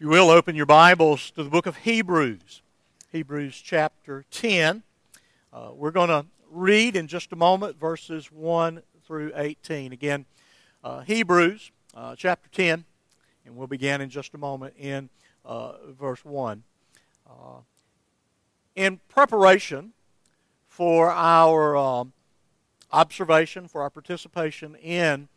If you will, open your Bibles to the book of Hebrews, Hebrews chapter 10. Uh, we're going to read in just a moment verses 1 through 18. Again, uh, Hebrews uh, chapter 10, and we'll begin in just a moment in uh, verse 1. Uh, in preparation for our um, observation, for our participation in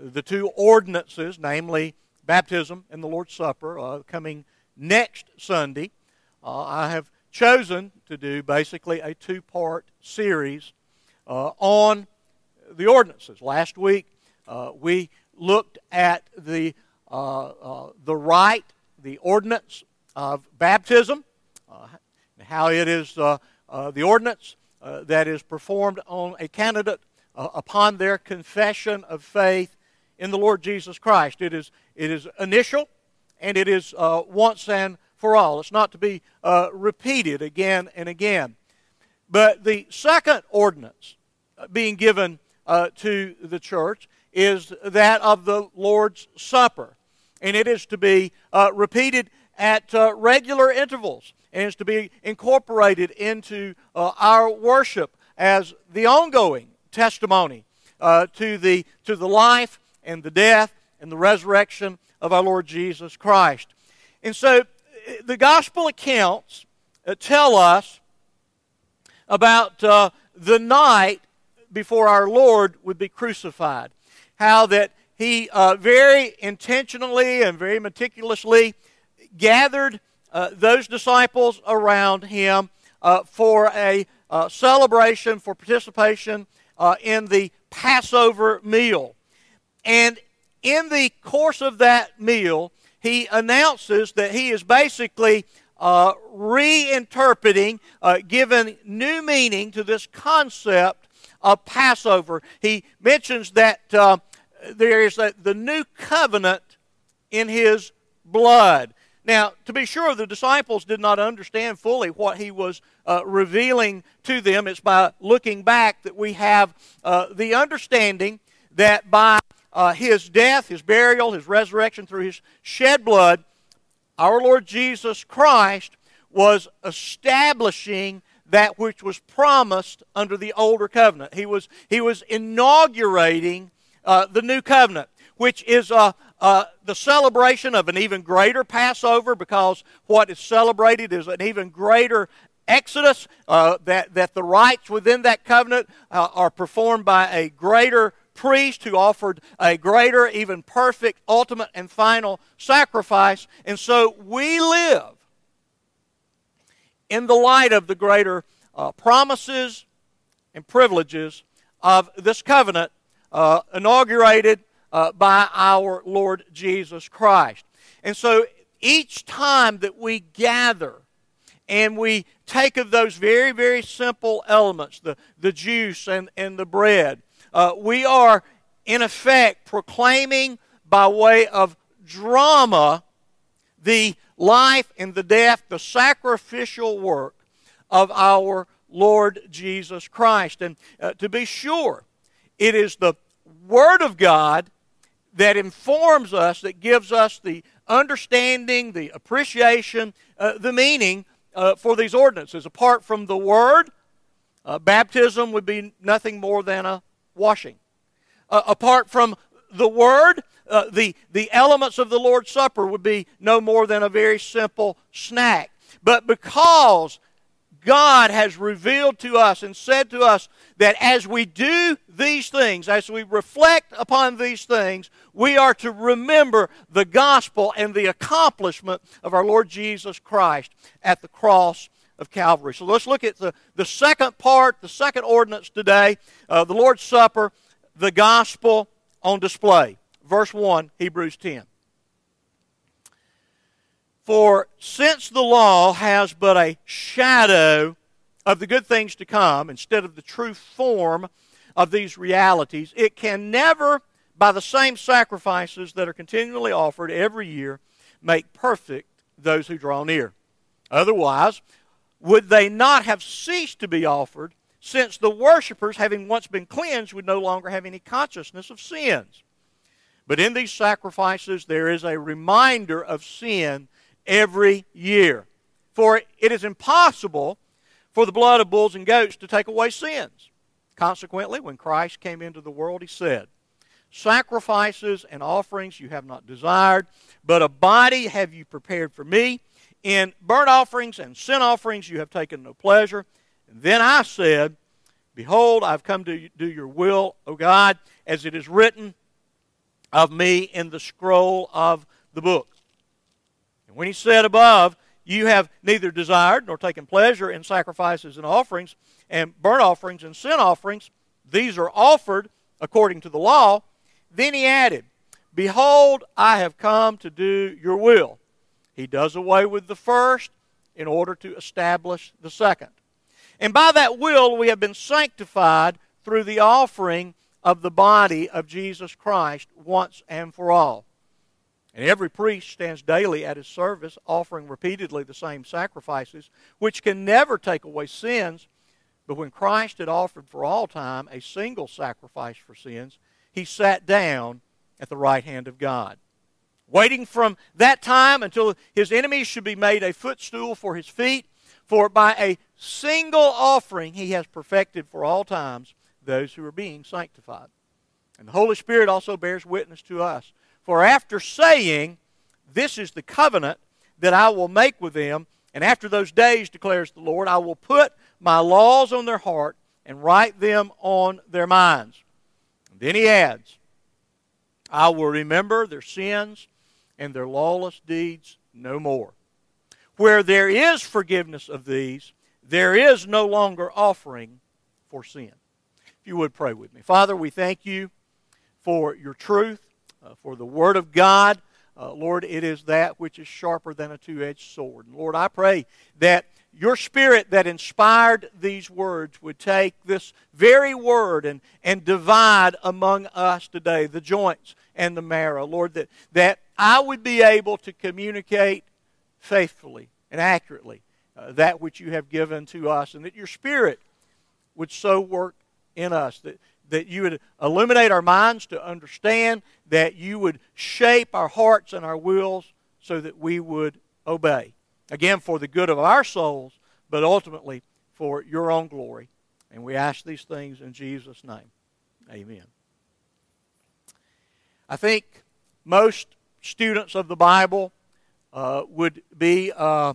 the two ordinances, namely baptism and the Lord's Supper uh, coming next Sunday. Uh, I have chosen to do basically a two part series uh, on the ordinances. Last week uh, we looked at the, uh, uh, the rite, the ordinance of baptism, how it is the ordinance that is performed on a candidate upon their confession of faith in the Lord Jesus Christ. It is, it is initial and it is uh, once and for all. It's not to be uh, repeated again and again. But the second ordinance uh, being given uh, to the church is that of the Lord's Supper. And it is to be uh, repeated at uh, regular intervals and is to be incorporated into our worship as the ongoing testimony to, the, to the life and the death and the resurrection of our Lord Jesus Christ. And so the gospel accounts uh, tell us about uh, the night before our Lord would be crucified. How that he uh, very intentionally and very meticulously gathered uh, those disciples around him uh, for a uh, celebration, for participation in the Passover meal. And in the course of that meal, he announces that he is basically uh, reinterpreting, uh, giving new meaning to this concept of Passover. He mentions that uh, there is a, the new covenant in his blood. Now, to be sure, the disciples did not understand fully what he was uh, revealing to them. It's by looking back that we have uh, the understanding that by uh, his death, his burial, his resurrection through his shed blood, our Lord Jesus Christ was establishing that which was promised under the older covenant. He was, he was inaugurating uh, the new covenant, which is uh, uh, the celebration of an even greater Passover because what is celebrated is an even greater Exodus, uh, that, that the rites within that covenant uh, are performed by a greater priest who offered a greater, even perfect, ultimate, and final sacrifice. And so we live in the light of the greater uh, promises and privileges of this covenant uh, inaugurated uh, by our Lord Jesus Christ. And so each time that we gather and we take of those very, very simple elements, the, the juice and, and the bread, uh, we are, in effect, proclaiming by way of drama the life and the death, the sacrificial work of our Lord Jesus Christ. And uh, to be sure, it is the Word of God that informs us, that gives us the understanding, the appreciation, uh, the meaning uh, for these ordinances. Apart from the Word, uh, baptism would be nothing more than a washing. Uh, apart from the Word, uh, the, the elements of the Lord's Supper would be no more than a very simple snack. But because God has revealed to us and said to us that as we do these things, as we reflect upon these things, we are to remember the gospel and the accomplishment of our Lord Jesus Christ at the cross of Calvary. So let's look at the, the second part, the second ordinance today, uh, the Lord's Supper, the gospel on display. Verse 1, Hebrews 10. For since the law has but a shadow of the good things to come instead of the true form of these realities, it can never, by the same sacrifices that are continually offered every year, make perfect those who draw near. Otherwise, would they not have ceased to be offered, since the worshippers, having once been cleansed, would no longer have any consciousness of sins? But in these sacrifices, there is a reminder of sin every year. For it is impossible for the blood of bulls and goats to take away sins. Consequently, when Christ came into the world, he said, Sacrifices and offerings you have not desired, but a body have you prepared for me. In burnt offerings and sin offerings you have taken no pleasure. And then I said, Behold, I've come to do your will, O God, as it is written of me in the scroll of the book. And when he said above, You have neither desired nor taken pleasure in sacrifices and offerings, and burnt offerings and sin offerings, these are offered according to the law. Then he added, Behold, I have come to do your will. He does away with the first in order to establish the second. And by that will, we have been sanctified through the offering of the body of Jesus Christ once and for all. And every priest stands daily at his service, offering repeatedly the same sacrifices, which can never take away sins. But when Christ had offered for all time a single sacrifice for sins, he sat down at the right hand of God. Waiting from that time until his enemies should be made a footstool for his feet, for by a single offering he has perfected for all times those who are being sanctified. And the Holy Spirit also bears witness to us. For after saying, This is the covenant that I will make with them, and after those days, declares the Lord, I will put my laws on their heart and write them on their minds. And then he adds, I will remember their sins and their lawless deeds no more. Where there is forgiveness of these, there is no longer offering for sin. If you would pray with me. Father, we thank you for your truth, uh, for the Word of God. Uh, Lord, it is that which is sharper than a two edged sword. And Lord, I pray that your spirit that inspired these words would take this very word and, and divide among us today the joints and the marrow. Lord, that, that I would be able to communicate faithfully and accurately uh, that which you have given to us, and that your Spirit would so work in us that, that you would illuminate our minds to understand, that you would shape our hearts and our wills so that we would obey. Again, for the good of our souls, but ultimately for your own glory. And we ask these things in Jesus' name. Amen. I think most students of the Bible uh, would be uh,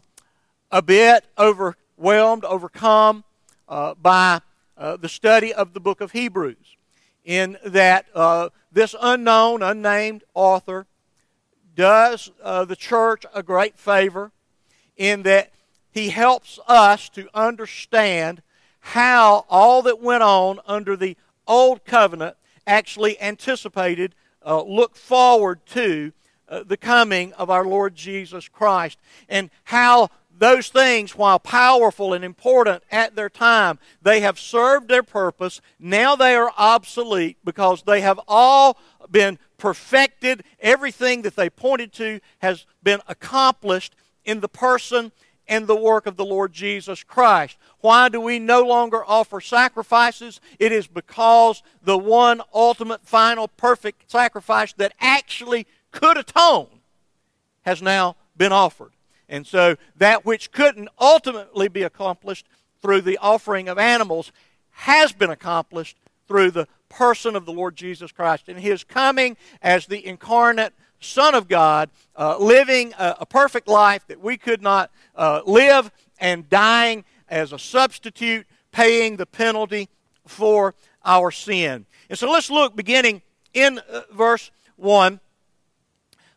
a bit overwhelmed, overcome uh, by uh, the study of the book of Hebrews, in that uh, this unknown, unnamed author does uh, the church a great favor in that he helps us to understand how all that went on under the old covenant actually anticipated, uh, looked forward to uh, the coming of our Lord Jesus Christ, and how those things, while powerful and important at their time, they have served their purpose. Now they are obsolete because they have all been perfected. Everything that they pointed to has been accomplished in the person and the work of the Lord Jesus Christ. Why do we no longer offer sacrifices? It is because the one ultimate, final, perfect sacrifice that actually could atone has now been offered. And so that which couldn't ultimately be accomplished through the offering of animals has been accomplished through the person of the Lord Jesus Christ and his coming as the incarnate Son of God, uh, living a, a, perfect life that we could not uh, live, and dying as a substitute, paying the penalty for our sin. And so let's look beginning in uh, verse 1.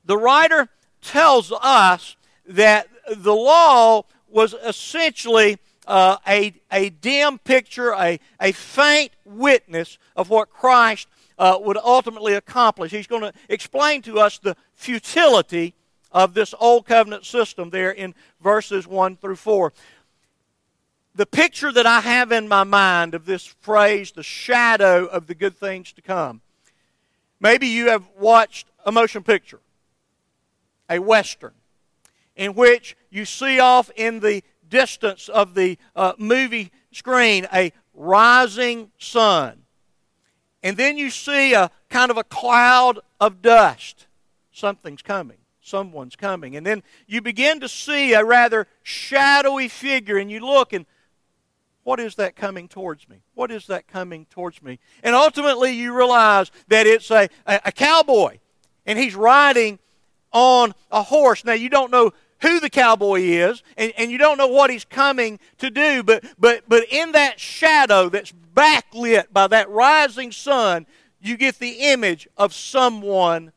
The writer tells us that the law was essentially uh, a, a dim picture, a, a faint witness of what Christ uh, would ultimately accomplish. He's going to explain to us the futility of this old covenant system there in verses 1 through 4. The picture that I have in my mind of this phrase, the shadow of the good things to come. Maybe you have watched a motion picture, a Western in which you see off in the distance of the uh, movie screen a rising sun. And then you see a kind of a cloud of dust. Something's coming. someone's coming. And then you begin to see a rather shadowy figure, and you look and what is that coming towards me? What is that coming towards me? And ultimately, you realize that it's a, a, a cowboy, and he's riding on a horse. Now, you don't know who the cowboy is, and, and you don't know what he's coming to do, but, but, but in that shadow that's backlit by that rising sun, you get the image of someone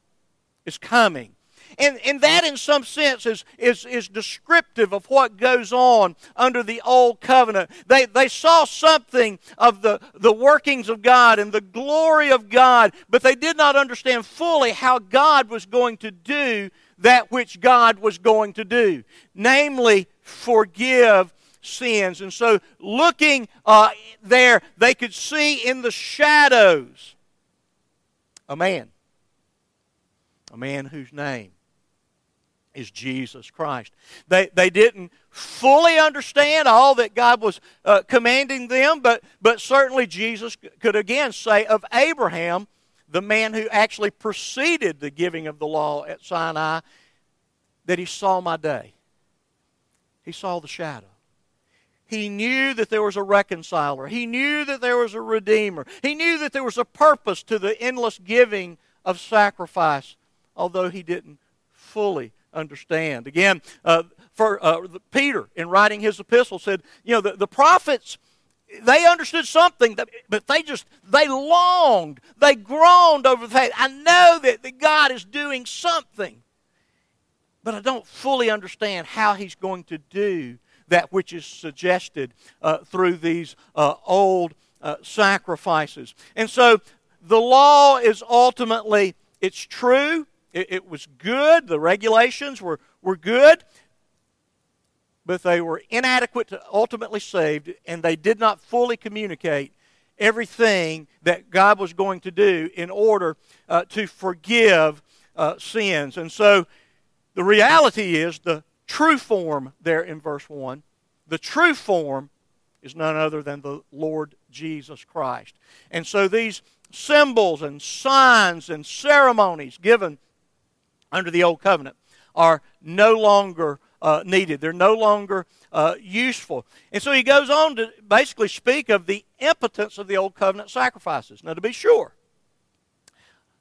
is coming. And, and that, in some sense, is, is, is descriptive of what goes on under the old covenant. They, they saw something of the, the workings of God and the glory of God, but they did not understand fully how God was going to do that which God was going to do, namely, forgive sins. And so, looking uh, there, they could see in the shadows a man, a man whose name is Jesus Christ. They, they didn't fully understand all that God was uh, commanding them, but, but certainly Jesus could again say of Abraham, the man who actually preceded the giving of the law at Sinai, that he saw my day. He saw the shadow. He knew that there was a reconciler. He knew that there was a redeemer. He knew that there was a purpose to the endless giving of sacrifice, although he didn't fully understand. Again, uh, for uh, Peter, in writing his epistle, said, you know, the, the prophets they understood something, but they just, they longed, they groaned over the fact, I know that, God is doing something, but I don't fully understand how He's going to do that which is suggested uh, through these uh, old uh, sacrifices. And so the law is ultimately, it's true, it, it was good. The regulations were, were good, but they were inadequate to ultimately save, and they did not fully communicate everything that God was going to do in order uh, to forgive uh, sins. And so the reality is the true form there in verse 1, the true form is none other than the Lord Jesus Christ. And so these symbols and signs and ceremonies given under the old covenant are no longer uh, needed. They're no longer uh, useful. And so he goes on to basically speak of the impotence of the old covenant sacrifices. Now, to be sure,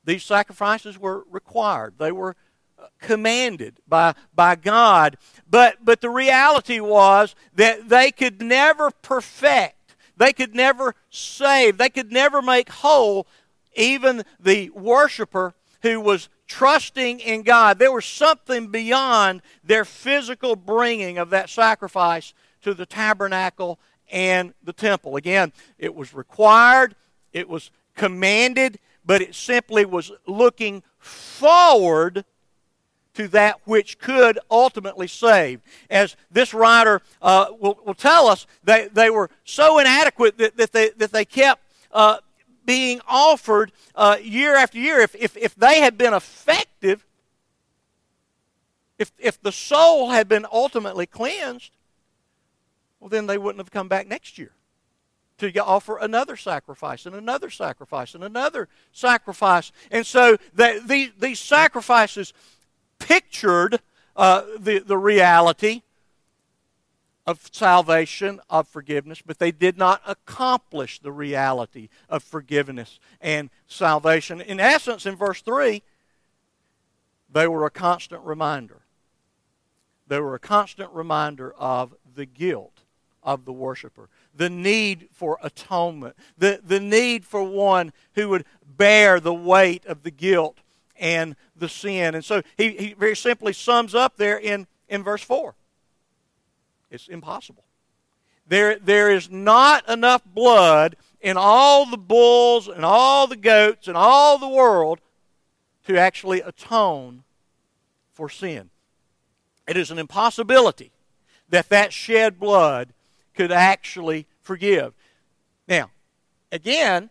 these sacrifices were required. They were uh, commanded by, by God. But, but the reality was that they could never perfect, they could never save, they could never make whole even the worshiper who was trusting in God. There was something beyond their physical bringing of that sacrifice to the tabernacle and the temple. Again, it was required, it was commanded, but it simply was looking forward to that which could ultimately save. As this writer uh, will, will, tell us, they, they were so inadequate that, that, they, that they kept uh, being offered uh, year after year. If, if, if they had been effective, if, if the soul had been ultimately cleansed, well, then they wouldn't have come back next year to offer another sacrifice and another sacrifice and another sacrifice. And so that these, these sacrifices pictured uh, the, the reality of salvation, of forgiveness, but they did not accomplish the reality of forgiveness and salvation. In essence, in verse 3, they were a constant reminder. They were a constant reminder of the guilt of the worshiper, the need for atonement, the, the need for one who would bear the weight of the guilt and the sin. And so he, he very simply sums up there in, in verse 4 it's impossible. There, there is not enough blood in all the bulls and all the goats and all the world to actually atone for sin. It is an impossibility that that shed blood could actually forgive. Now, again,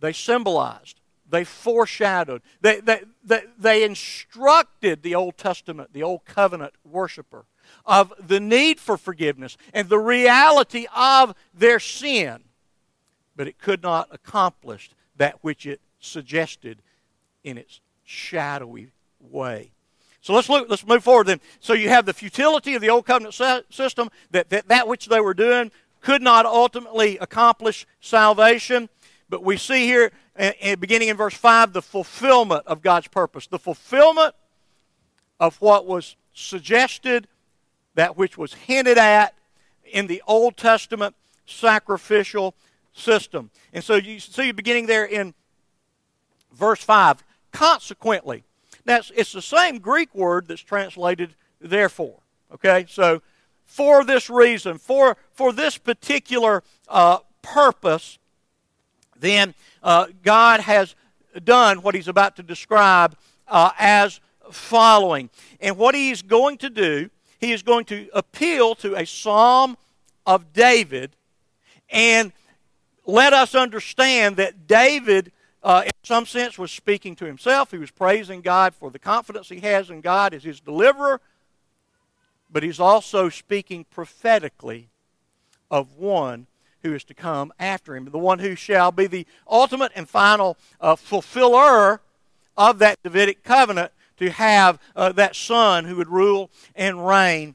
they symbolized, they foreshadowed, they, they, they, they instructed the Old Testament, the Old Covenant worshiper of the need for forgiveness and the reality of their sin. But it could not accomplish that which it suggested in its shadowy way. So let's look. Let's move forward then. So you have the futility of the old covenant system that, that that which they were doing could not ultimately accomplish salvation. But we see here, beginning in verse five, the fulfillment of God's purpose, the fulfillment of what was suggested, that which was hinted at in the Old Testament sacrificial system. And so you see, beginning there in verse five. Consequently, now, it's the same Greek word that's translated therefore. Okay? So, for this reason, for, for this particular uh, purpose, then uh, God has done what he's about to describe uh, as following. And what he is going to do, he is going to appeal to a psalm of David and let us understand that David uh, in some sense, was speaking to himself. He was praising God for the confidence he has in God as his deliverer. But he's also speaking prophetically of one who is to come after him, the one who shall be the ultimate and final uh, fulfiller of that Davidic covenant to have uh, that son who would rule and reign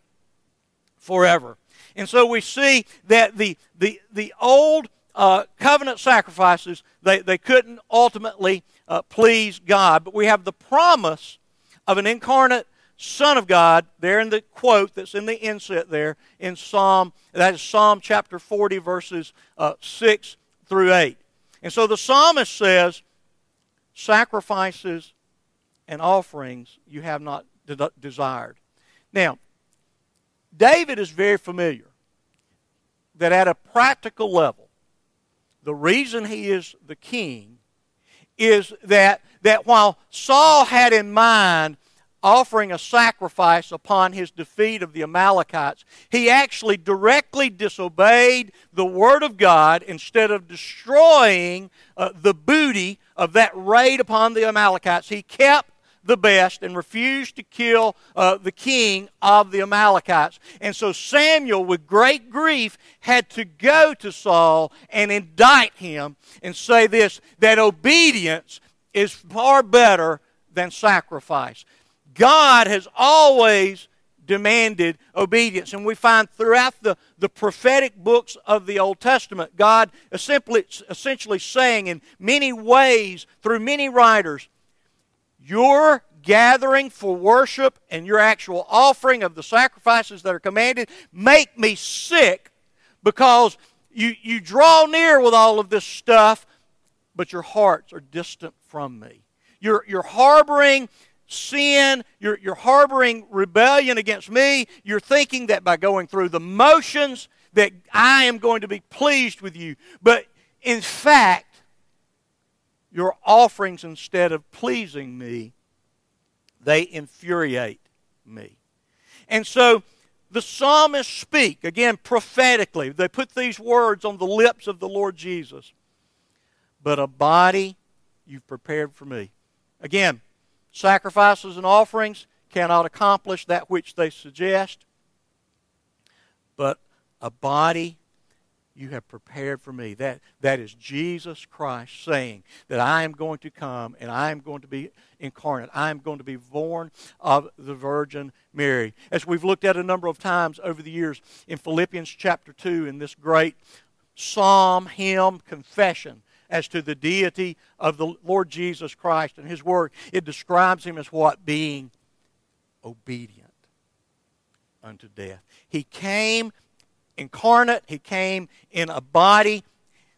forever. And so we see that the, the, the old uh, covenant sacrifices, they, they couldn't ultimately uh, please God. But we have the promise of an incarnate Son of God there in the quote that's in the inset there in Psalm, that is Psalm chapter 40, verses uh, 6 through 8. And so the psalmist says, Sacrifices and offerings you have not de- desired. Now, David is very familiar that at a practical level, the reason he is the king is that, that while Saul had in mind offering a sacrifice upon his defeat of the Amalekites, he actually directly disobeyed the word of God instead of destroying uh, the booty of that raid upon the Amalekites. He kept the best and refused to kill uh, the king of the Amalekites. And so Samuel, with great grief, had to go to Saul and indict him and say this that obedience is far better than sacrifice. God has always demanded obedience. And we find throughout the, the prophetic books of the Old Testament, God simply, essentially saying in many ways, through many writers, your gathering for worship and your actual offering of the sacrifices that are commanded make me sick because you, you draw near with all of this stuff, but your hearts are distant from me. You're, you're harboring sin, you're, you're harboring rebellion against me. You're thinking that by going through the motions that I am going to be pleased with you. But in fact, your offerings, instead of pleasing me, they infuriate me. And so the psalmists speak, again, prophetically. They put these words on the lips of the Lord Jesus. But a body you've prepared for me. Again, sacrifices and offerings cannot accomplish that which they suggest. But a body you have prepared for me. That, that is Jesus Christ saying that I am going to come and I am going to be incarnate. I am going to be born of the Virgin Mary. As we've looked at a number of times over the years in Philippians chapter 2, in this great psalm, hymn, confession as to the deity of the Lord Jesus Christ and His work, it describes Him as what? Being obedient unto death. He came incarnate. He came in a body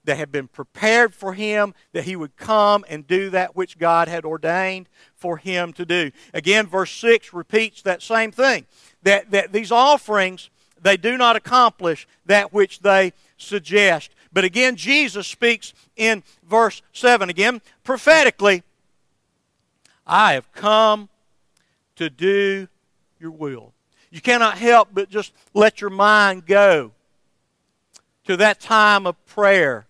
that had been prepared for him, that he would come and do that which God had ordained for him to do. Again, verse 6 repeats that same thing that, that these offerings, they do not accomplish that which they suggest. But again, Jesus speaks in verse 7 again, prophetically, I have come to do your will. You cannot help but just let your mind go to that time of prayer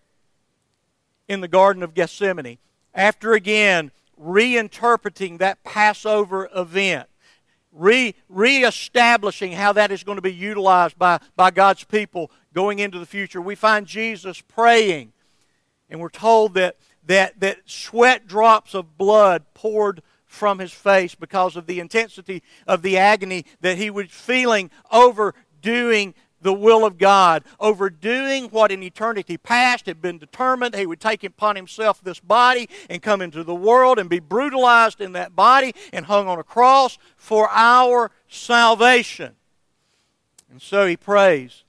in the Garden of Gethsemane. After again reinterpreting that Passover event, re reestablishing how that is going to be utilized by, by God's people going into the future, we find Jesus praying. And we're told that, that, that sweat drops of blood poured from his face because of the intensity of the agony that he was feeling over doing the will of God, overdoing what in eternity past had been determined. He would take upon himself this body and come into the world and be brutalized in that body and hung on a cross for our salvation. And so he prays,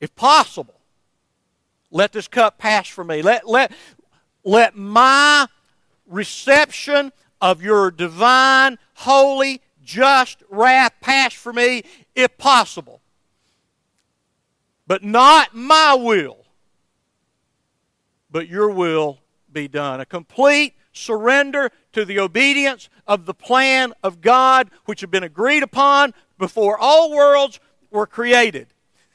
if possible, let this cup pass from me. Let, let, let my reception of your divine, holy, just wrath pass for me, if possible. But not my will, but your will be done. A complete surrender to the obedience of the plan of God, which had been agreed upon before all worlds were created.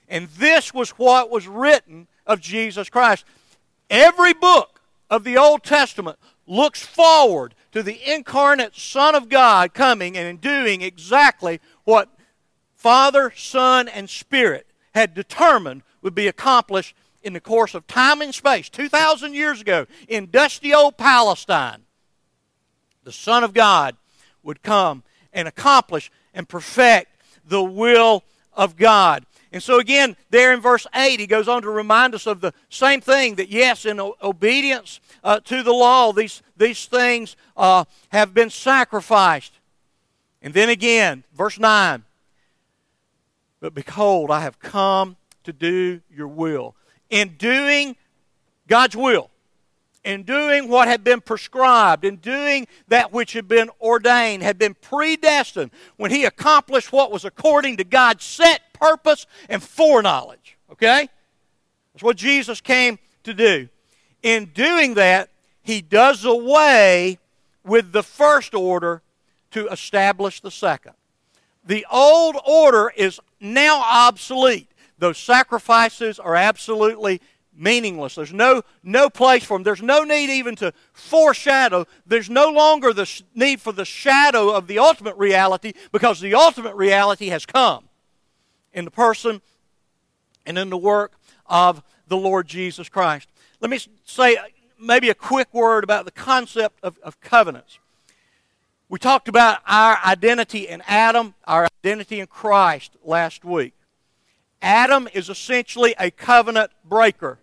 And this was what was written of Jesus Christ. Every book of the Old Testament looks forward to the incarnate Son of God coming and doing exactly what Father, Son, and Spirit had determined would be accomplished in the course of time and space, 2,000 years ago, in dusty old Palestine. The Son of God would come and accomplish and perfect the will of God. And so, again, there in verse 8, he goes on to remind us of the same thing that, yes, in obedience uh, to the law, these, these things uh, have been sacrificed. And then again, verse 9, but behold, I have come to do your will. In doing God's will, in doing what had been prescribed, in doing that which had been ordained, had been predestined, when he accomplished what was according to God's set purpose and foreknowledge. Okay? That's what Jesus came to do. In doing that, he does away with the first order to establish the second. The old order is now obsolete. Those sacrifices are absolutely meaningless. There's no, no place for them. There's no need even to foreshadow. There's no longer the need for the shadow of the ultimate reality because the ultimate reality has come in the person and in the work of the Lord Jesus Christ. Let me say uh, maybe a quick word about the concept of, of covenants. We talked about our identity in Adam, our identity in Christ last week. Adam is essentially a covenant breaker.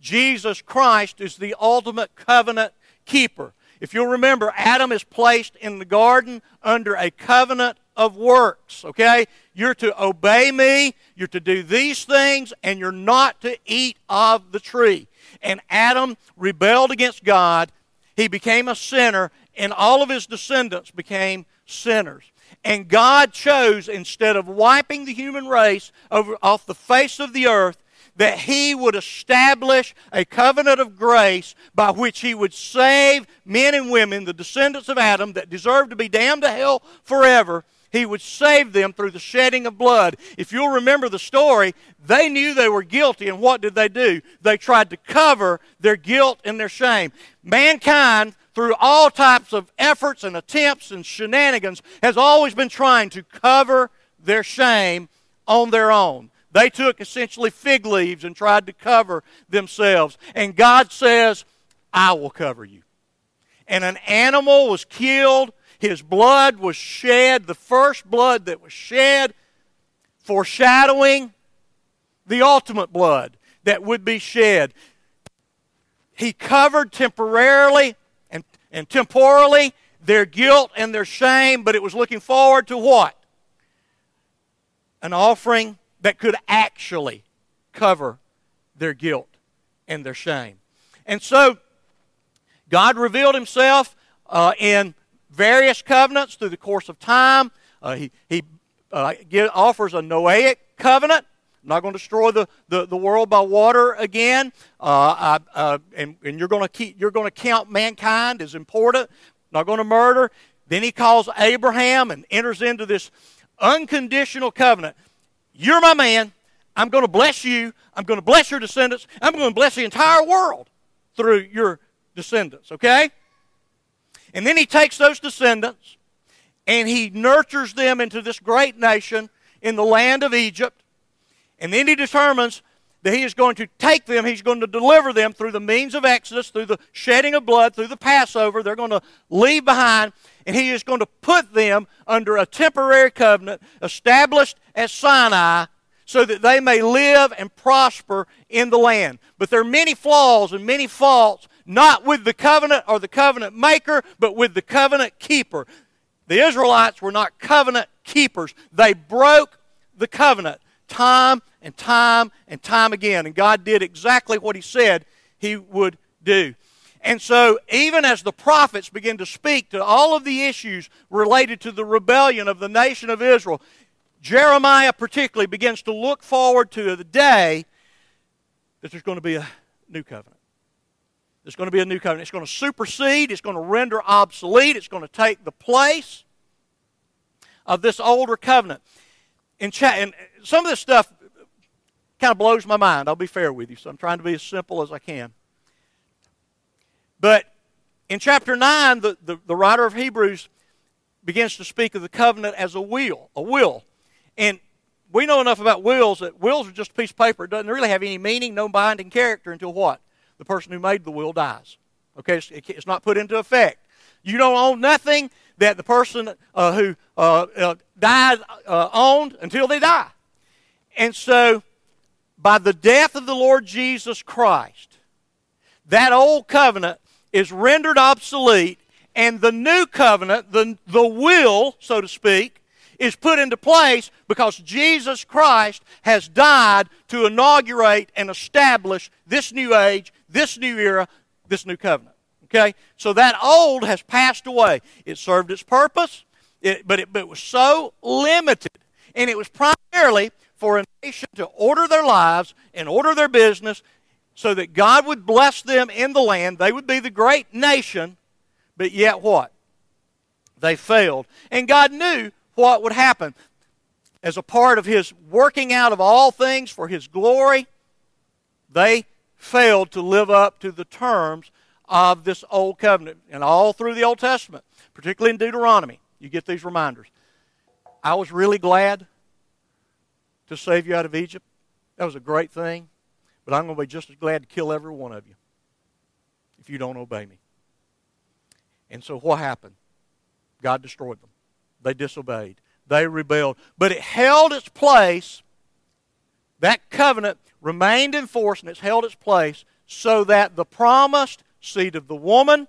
Jesus Christ is the ultimate covenant keeper. If you'll remember, Adam is placed in the garden under a covenant of works, okay? You're to obey me, you're to do these things, and you're not to eat of the tree. And Adam rebelled against God. He became a sinner, and all of his descendants became sinners. And God chose, instead of wiping the human race over, off the face of the earth, that he would establish a covenant of grace by which he would save men and women, the descendants of Adam, that deserved to be damned to hell forever. He would save them through the shedding of blood. If you'll remember the story, they knew they were guilty, and what did they do? They tried to cover their guilt and their shame. Mankind through all types of efforts and attempts and shenanigans, has always been trying to cover their shame on their own. They took essentially fig leaves and tried to cover themselves. And God says, I will cover you. And an animal was killed, his blood was shed, the first blood that was shed, foreshadowing the ultimate blood that would be shed. He covered temporarily and temporally their guilt and their shame, but it was looking forward to what? An offering that could actually cover their guilt and their shame. And so, God revealed Himself uh, in various covenants through the course of time. Uh, he he uh, offers a Noahic covenant I'm not going to destroy the, the, the world by water again. Uh, I, uh, and, and you're going to keep you're going to count mankind as important. Not going to murder. Then he calls Abraham and enters into this unconditional covenant. You're my man. I'm going to bless you. I'm going to bless your descendants. I'm going to bless the entire world through your descendants. Okay? And then he takes those descendants and he nurtures them into this great nation in the land of Egypt. And then he determines that he is going to take them, he's going to deliver them through the means of Exodus, through the shedding of blood, through the Passover. They're going to leave behind, and he is going to put them under a temporary covenant established at Sinai so that they may live and prosper in the land. But there are many flaws and many faults, not with the covenant or the covenant maker, but with the covenant keeper. The Israelites were not covenant keepers, they broke the covenant time and time and time again. And God did exactly what He said He would do. And so, even as the prophets begin to speak to all of the issues related to the rebellion of the nation of Israel, Jeremiah particularly begins to look forward to the day that there's going to be a new covenant. There's going to be a new covenant. It's going to supersede, it's going to render obsolete, it's going to take the place of this older covenant. And some of this stuff kind of blows my mind. I'll be fair with you, so I'm trying to be as simple as I can. But in chapter 9, the, the, the writer of Hebrews begins to speak of the covenant as a will, a will. And we know enough about wills that wills are just a piece of paper. It doesn't really have any meaning, no binding character until what? The person who made the will dies. Okay, it's, it's not put into effect. You don't own nothing that the person uh, who uh, uh, died uh, owned until they die. And so, by the death of the Lord Jesus Christ, that old covenant is rendered obsolete, and the new covenant, the, the will, so to speak, is put into place because Jesus Christ has died to inaugurate and establish this new age, this new era, this new covenant. Okay? So that old has passed away. It served its purpose, it, but, it, but it was so limited. And it was primarily for a nation to order their lives and order their business so that God would bless them in the land. They would be the great nation, but yet what? They failed. And God knew what would happen. As a part of His working out of all things for His glory, they failed to live up to the terms of this old covenant. And all through the Old Testament, particularly in Deuteronomy, you get these reminders. I was really glad to save you out of Egypt. That was a great thing. But I'm going to be just as glad to kill every one of you if you don't obey me. And so what happened? God destroyed them. They disobeyed. They rebelled. But it held its place. That covenant remained in force and it's held its place so that the promised seed of the woman,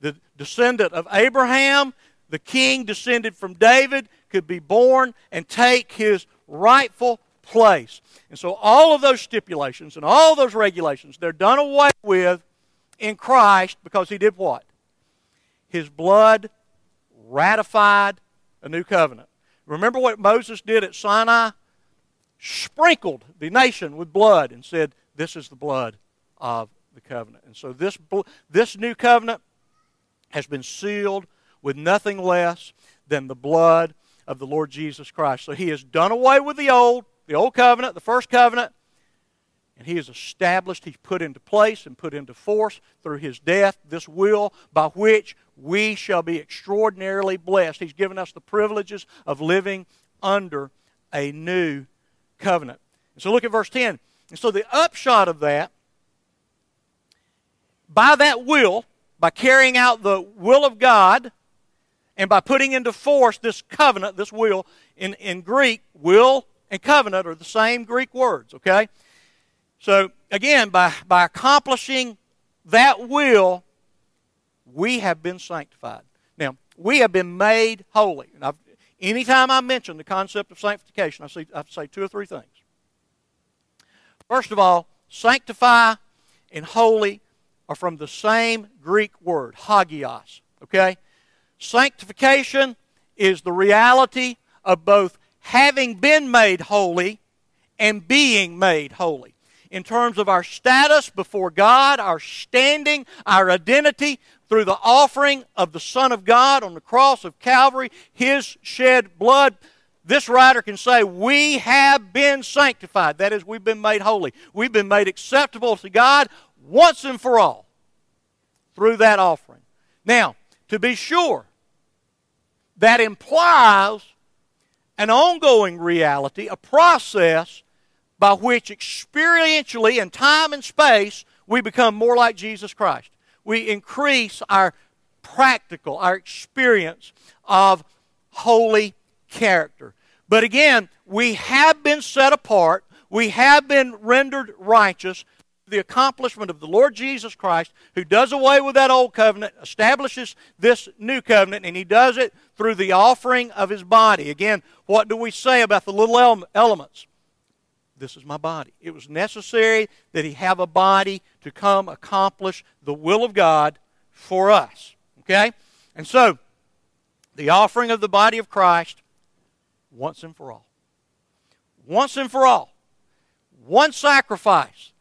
the descendant of Abraham, the king descended from David, could be born and take his rightful place. And so all of those stipulations and all those regulations, they're done away with in Christ because he did what? His blood ratified a new covenant. Remember what Moses did at Sinai? Sprinkled the nation with blood and said, This is the blood of the covenant. And so this, this new covenant has been sealed with nothing less than the blood of the Lord Jesus Christ. So he has done away with the old, the old covenant, the first covenant, and he has established, he's put into place and put into force through his death this will by which we shall be extraordinarily blessed. He's given us the privileges of living under a new covenant. So look at verse 10. And so the upshot of that by that will, by carrying out the will of God, and by putting into force this covenant, this will, in, in Greek, will and covenant are the same Greek words, okay? So, again, by, by accomplishing that will, we have been sanctified. Now, we have been made holy. And I've, anytime I mention the concept of sanctification, I, see, I say two or three things. First of all, sanctify and holy are from the same Greek word, hagios. Okay? Sanctification is the reality of both having been made holy and being made holy. In terms of our status before God, our standing, our identity through the offering of the Son of God on the cross of Calvary, His shed blood, this writer can say, We have been sanctified. That is, we've been made holy. We've been made acceptable to God once and for all through that offering. Now, to be sure, that implies an ongoing reality, a process by which experientially in time and space we become more like Jesus Christ. We increase our practical, our experience of holy character. But again, we have been set apart, we have been rendered righteous the accomplishment of the Lord Jesus Christ, who does away with that old covenant, establishes this new covenant, and he does it through the offering of his body. Again, what do we say about the little elements? This is my body. It was necessary that he have a body to come accomplish the will of God for us. Okay? And so, the offering of the body of Christ once and for all. Once and for all. One sacrifice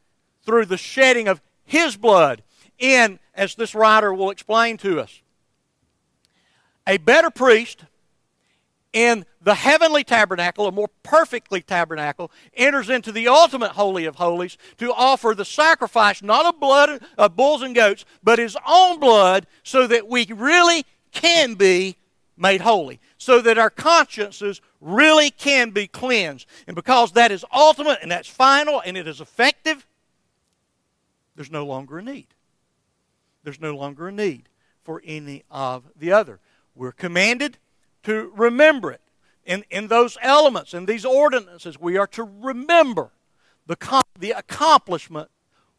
through the shedding of his blood in, as this writer will explain to us, a better priest in the heavenly tabernacle, a more perfectly tabernacle, enters into the ultimate holy of holies to offer the sacrifice not of blood of bulls and goats, but his own blood, so that we really can be made holy, so that our consciences really can be cleansed. And because that is ultimate and that's final and it is effective, there's no longer a need. There's no longer a need for any of the other. We're commanded to remember it. In, in those elements, in these ordinances, we are to remember the, the accomplishment,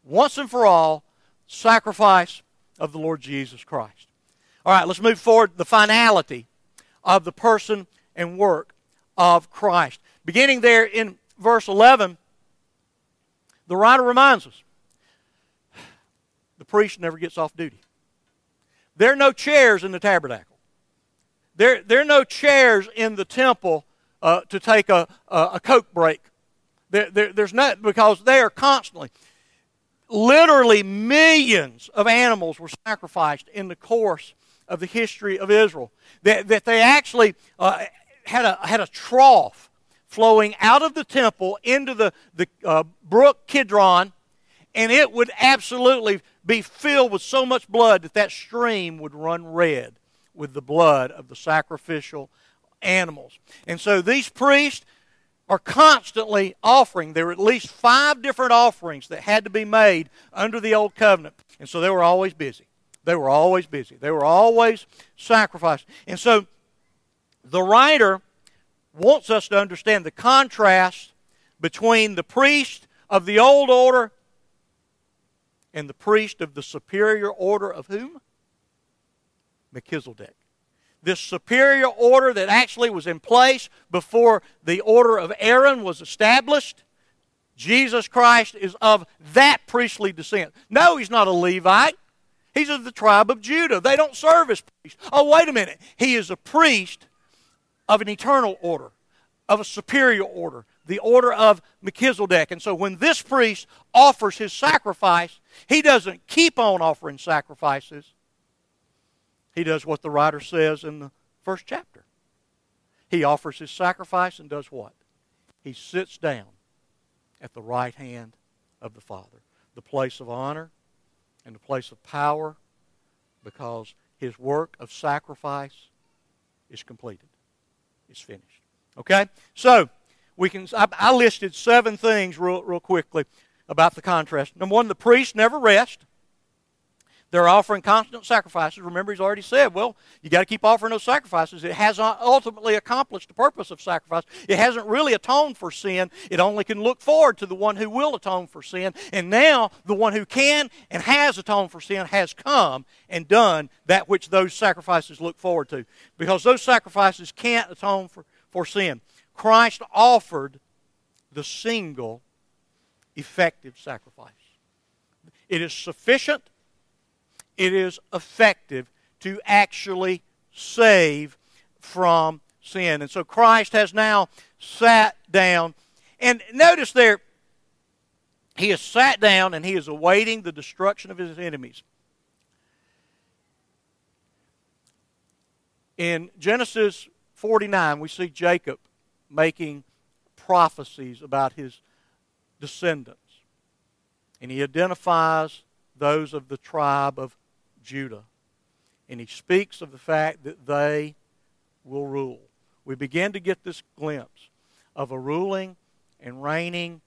once and for all, sacrifice of the Lord Jesus Christ. All right, let's move forward. The finality of the person and work of Christ. Beginning there in verse 11, the writer reminds us the priest never gets off duty. There are no chairs in the tabernacle. There, there are no chairs in the temple uh, to take a, a, a Coke break. There, there, there's not, because they are constantly, literally millions of animals were sacrificed in the course of the history of Israel. That, that they actually uh, had, a, had a trough flowing out of the temple into the, the uh, brook Kidron, and it would absolutely be filled with so much blood that that stream would run red with the blood of the sacrificial animals. And so these priests are constantly offering. There were at least five different offerings that had to be made under the old covenant. And so they were always busy. They were always busy. They were always sacrificing. And so the writer wants us to understand the contrast between the priest of the old order and the priest of the superior order of whom? Melchizedek. This superior order that actually was in place before the order of Aaron was established. Jesus Christ is of that priestly descent. No, he's not a Levite. He's of the tribe of Judah. They don't serve as priests. Oh, wait a minute. He is a priest of an eternal order, of a superior order, the order of Melchizedek. And so when this priest offers his sacrifice, he doesn't keep on offering sacrifices. He does what the writer says in the first chapter. He offers his sacrifice and does what? He sits down at the right hand of the Father, the place of honor and the place of power, because his work of sacrifice is completed. It's finished. Okay? So, we can I, I listed seven things real, real quickly about the contrast. Number one, the priest never rest. They're offering constant sacrifices. Remember, he's already said, well, you got to keep offering those sacrifices. It has not ultimately accomplished the purpose of sacrifice. It hasn't really atoned for sin. It only can look forward to the one who will atone for sin. And now, the one who can and has atoned for sin has come and done that which those sacrifices look forward to. Because those sacrifices can't atone for, for sin. Christ offered the single effective sacrifice. It is sufficient it is effective to actually save from sin. And so Christ has now sat down. And notice there, he has sat down and he is awaiting the destruction of his enemies. In Genesis 49, we see Jacob making prophecies about his descendants. And he identifies those of the tribe of Judah. And he speaks of the fact that they will rule. We begin to get this glimpse of a ruling and reigning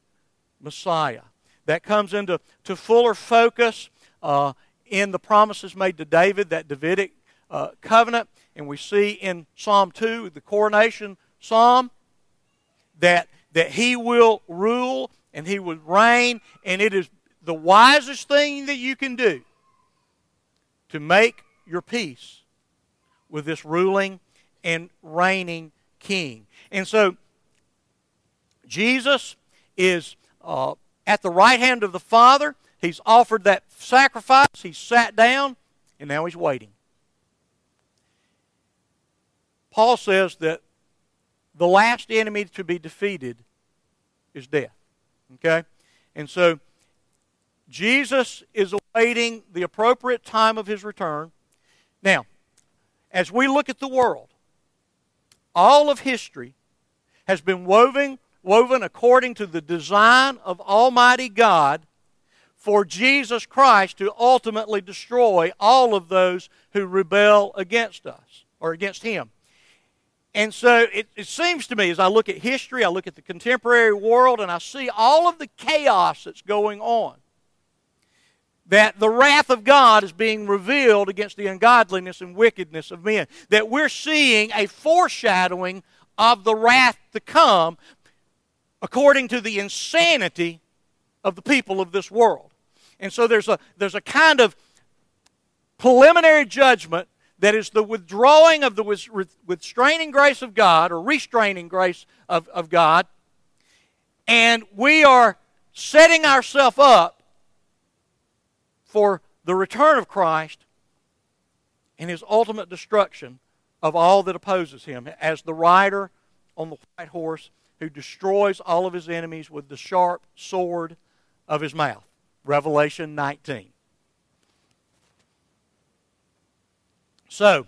Messiah. That comes into to fuller focus uh, in the promises made to David, that Davidic uh, covenant. And we see in Psalm 2, the coronation psalm, that, that he will rule and he will reign, and it is the wisest thing that you can do to make your peace with this ruling and reigning king. And so, Jesus is uh, at the right hand of the Father. He's offered that sacrifice. He's sat down, and now he's waiting. Paul says that the last enemy to be defeated is death. Okay? And so Jesus is awaiting the appropriate time of his return. Now, as we look at the world, all of history has been woven, woven according to the design of Almighty God for Jesus Christ to ultimately destroy all of those who rebel against us or against Him. And so it, it, seems to me, as I look at history, I look at the contemporary world, and I see all of the chaos that's going on, that the wrath of God is being revealed against the ungodliness and wickedness of men. That we're seeing a foreshadowing of the wrath to come according to the insanity of the people of this world. And so there's a, there's a kind of preliminary judgment that is the withdrawing of the restraining grace of God or restraining grace of, of God. And we are setting ourselves up for the return of Christ and his ultimate destruction of all that opposes him as the rider on the white horse who destroys all of his enemies with the sharp sword of his mouth. Revelation 19. So,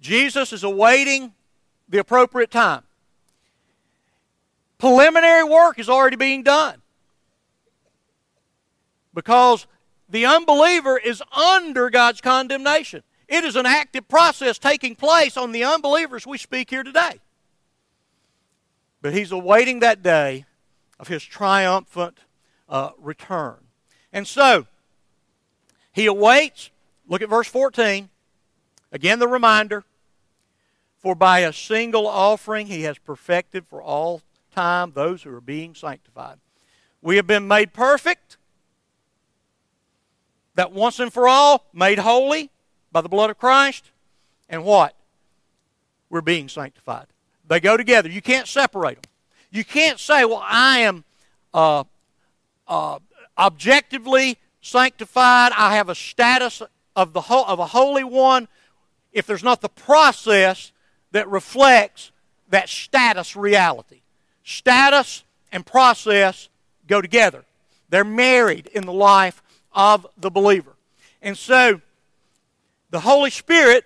Jesus is awaiting the appropriate time. Preliminary work is already being done because the unbeliever is under God's condemnation. It is an active process taking place on the unbelievers we speak here today. But he's awaiting that day of his triumphant uh, return. And so, he awaits. Look at verse 14. Again, the reminder For by a single offering he has perfected for all time those who are being sanctified. We have been made perfect, that once and for all, made holy by the blood of Christ. And what? We're being sanctified. They go together. You can't separate them. You can't say, well, I am uh, uh, objectively sanctified. I have a status of, the ho- of a holy one if there's not the process that reflects that status reality. Status and process go together, they're married in the life of the believer. And so, the Holy Spirit,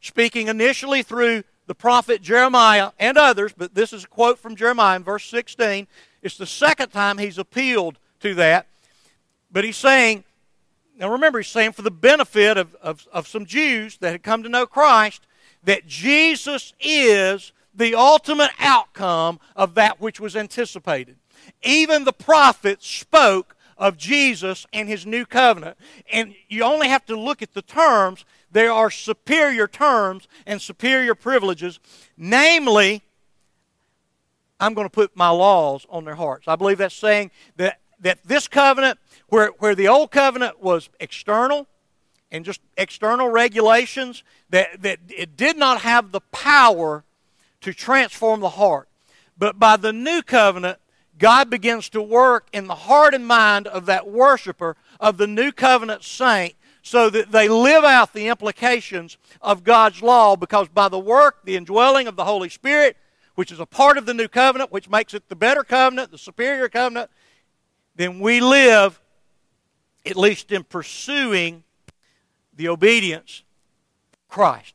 speaking initially through the prophet Jeremiah and others, but this is a quote from Jeremiah in verse 16. It's the second time he's appealed to that. But he's saying, now remember, he's saying for the benefit of, of, of some Jews that had come to know Christ, that Jesus is the ultimate outcome of that which was anticipated. Even the prophets spoke of Jesus and his new covenant. And you only have to look at the terms. There are superior terms and superior privileges. Namely, I'm going to put my laws on their hearts. I believe that's saying that, that this covenant where, where the old covenant was external and just external regulations, that, that it did not have the power to transform the heart. But by the new covenant, God begins to work in the heart and mind of that worshiper, of the new covenant saint, so that they live out the implications of God's law because by the work, the indwelling of the Holy Spirit, which is a part of the new covenant, which makes it the better covenant, the superior covenant, then we live at least in pursuing the obedience of Christ,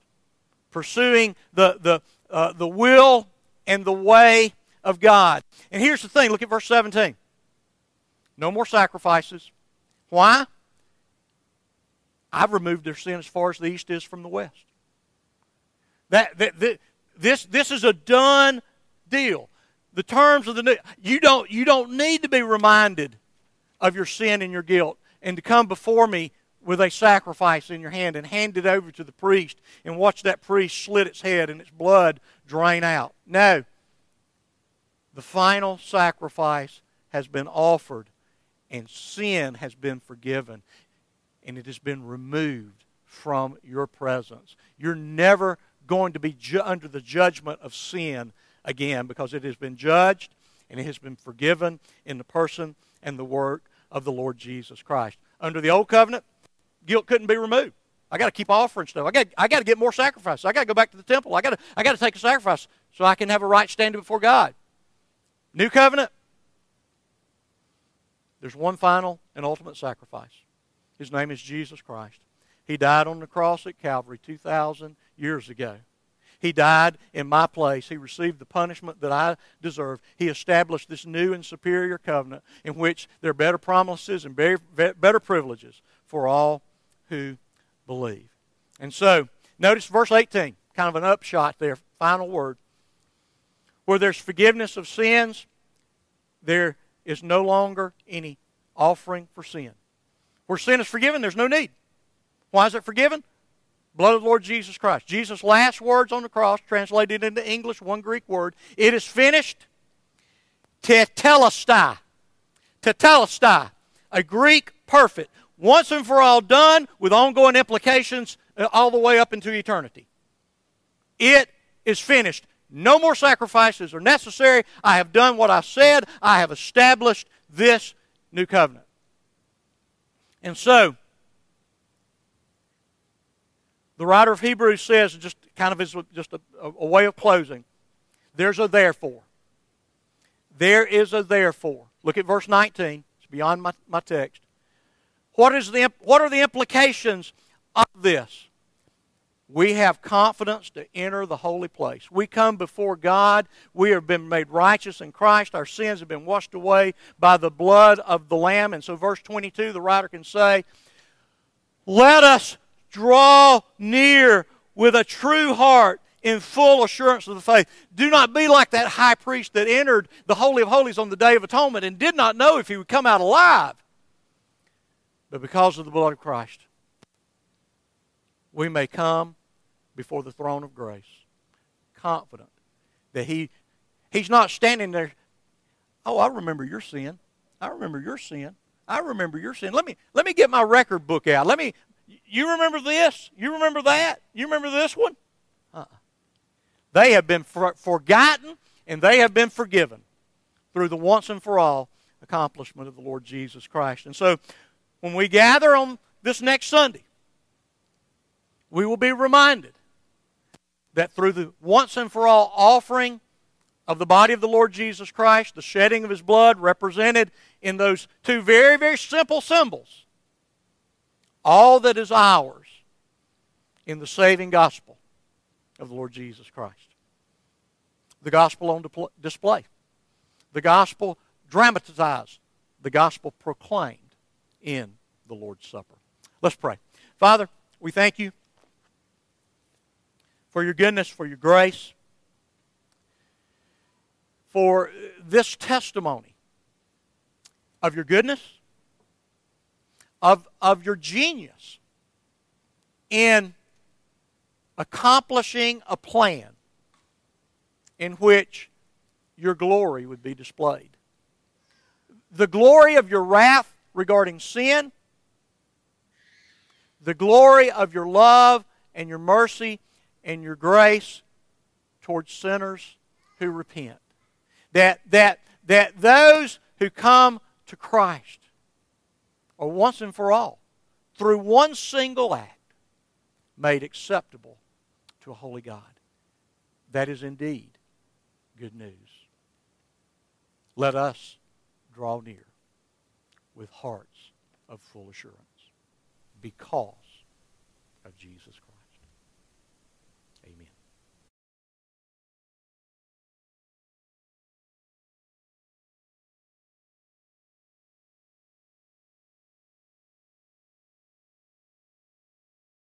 pursuing the, the, uh, the will and the way of God. And here's the thing look at verse 17. No more sacrifices. Why? I've removed their sin as far as the east is from the west. That, that, that, this, this is a done deal. the terms of the new you don't you don't need to be reminded of your sin and your guilt and to come before me with a sacrifice in your hand and hand it over to the priest and watch that priest slit its head and its blood drain out. No. The final sacrifice has been offered and sin has been forgiven and it has been removed from your presence. You're never going to be ju- under the judgment of sin again because it has been judged and it has been forgiven in the person and the work of the Lord Jesus Christ. Under the old covenant, guilt couldn't be removed. I got to keep offering stuff. I got I got to get more sacrifices. I got to go back to the temple. I got to I got to take a sacrifice so I can have a right standing before God. New covenant. There's one final and ultimate sacrifice. His name is Jesus Christ. He died on the cross at Calvary 2,000 years ago. He died in my place. He received the punishment that I deserve. He established this new and superior covenant in which there are better promises and better privileges for all who believe. And so, notice verse 18, kind of an upshot there, final word. Where there's forgiveness of sins, there is no longer any offering for sin. Where sin is forgiven, there's no need. Why is it forgiven? Blood of the Lord Jesus Christ. Jesus' last words on the cross, translated into English, one Greek word. It is finished. Tetelestai. Tetelestai. A Greek perfect. Once and for all done with ongoing implications uh, all the way up into eternity. It is finished. No more sacrifices are necessary. I have done what I said. I have established this new covenant. And so, the writer of Hebrews says, just kind of is just a, a way of closing, there's a therefore. There is a therefore. Look at verse 19. It's beyond my, my text. What, is the, what are the implications of this? We have confidence to enter the holy place. We come before God. We have been made righteous in Christ. Our sins have been washed away by the blood of the Lamb. And so, verse 22, the writer can say, Let us Draw near with a true heart in full assurance of the faith. Do not be like that high priest that entered the Holy of Holies on the Day of Atonement and did not know if he would come out alive. But because of the blood of Christ, we may come before the throne of grace, confident that he, he's not standing there. Oh, I remember your sin. I remember your sin. I remember your sin. Let me let me get my record book out. Let me you remember this? You remember that? You remember this one? Uh-uh. They have been for- forgotten and they have been forgiven through the once and for all accomplishment of the Lord Jesus Christ. And so when we gather on this next Sunday, we will be reminded that through the once and for all offering of the body of the Lord Jesus Christ, the shedding of his blood represented in those two very, very simple symbols all that is ours in the saving gospel of the Lord Jesus Christ. The gospel on display, the gospel dramatized, the gospel proclaimed in the Lord's Supper. Let's pray. Father, we thank you for your goodness, for your grace, for this testimony of your goodness of, of your genius in accomplishing a plan in which your glory would be displayed. The glory of your wrath regarding sin, the glory of your love and your mercy and your grace towards sinners who repent. That, that, that those who come to Christ are once and for all, through one single act, made acceptable to a holy God. That is indeed good news. Let us draw near with hearts of full assurance because of Jesus.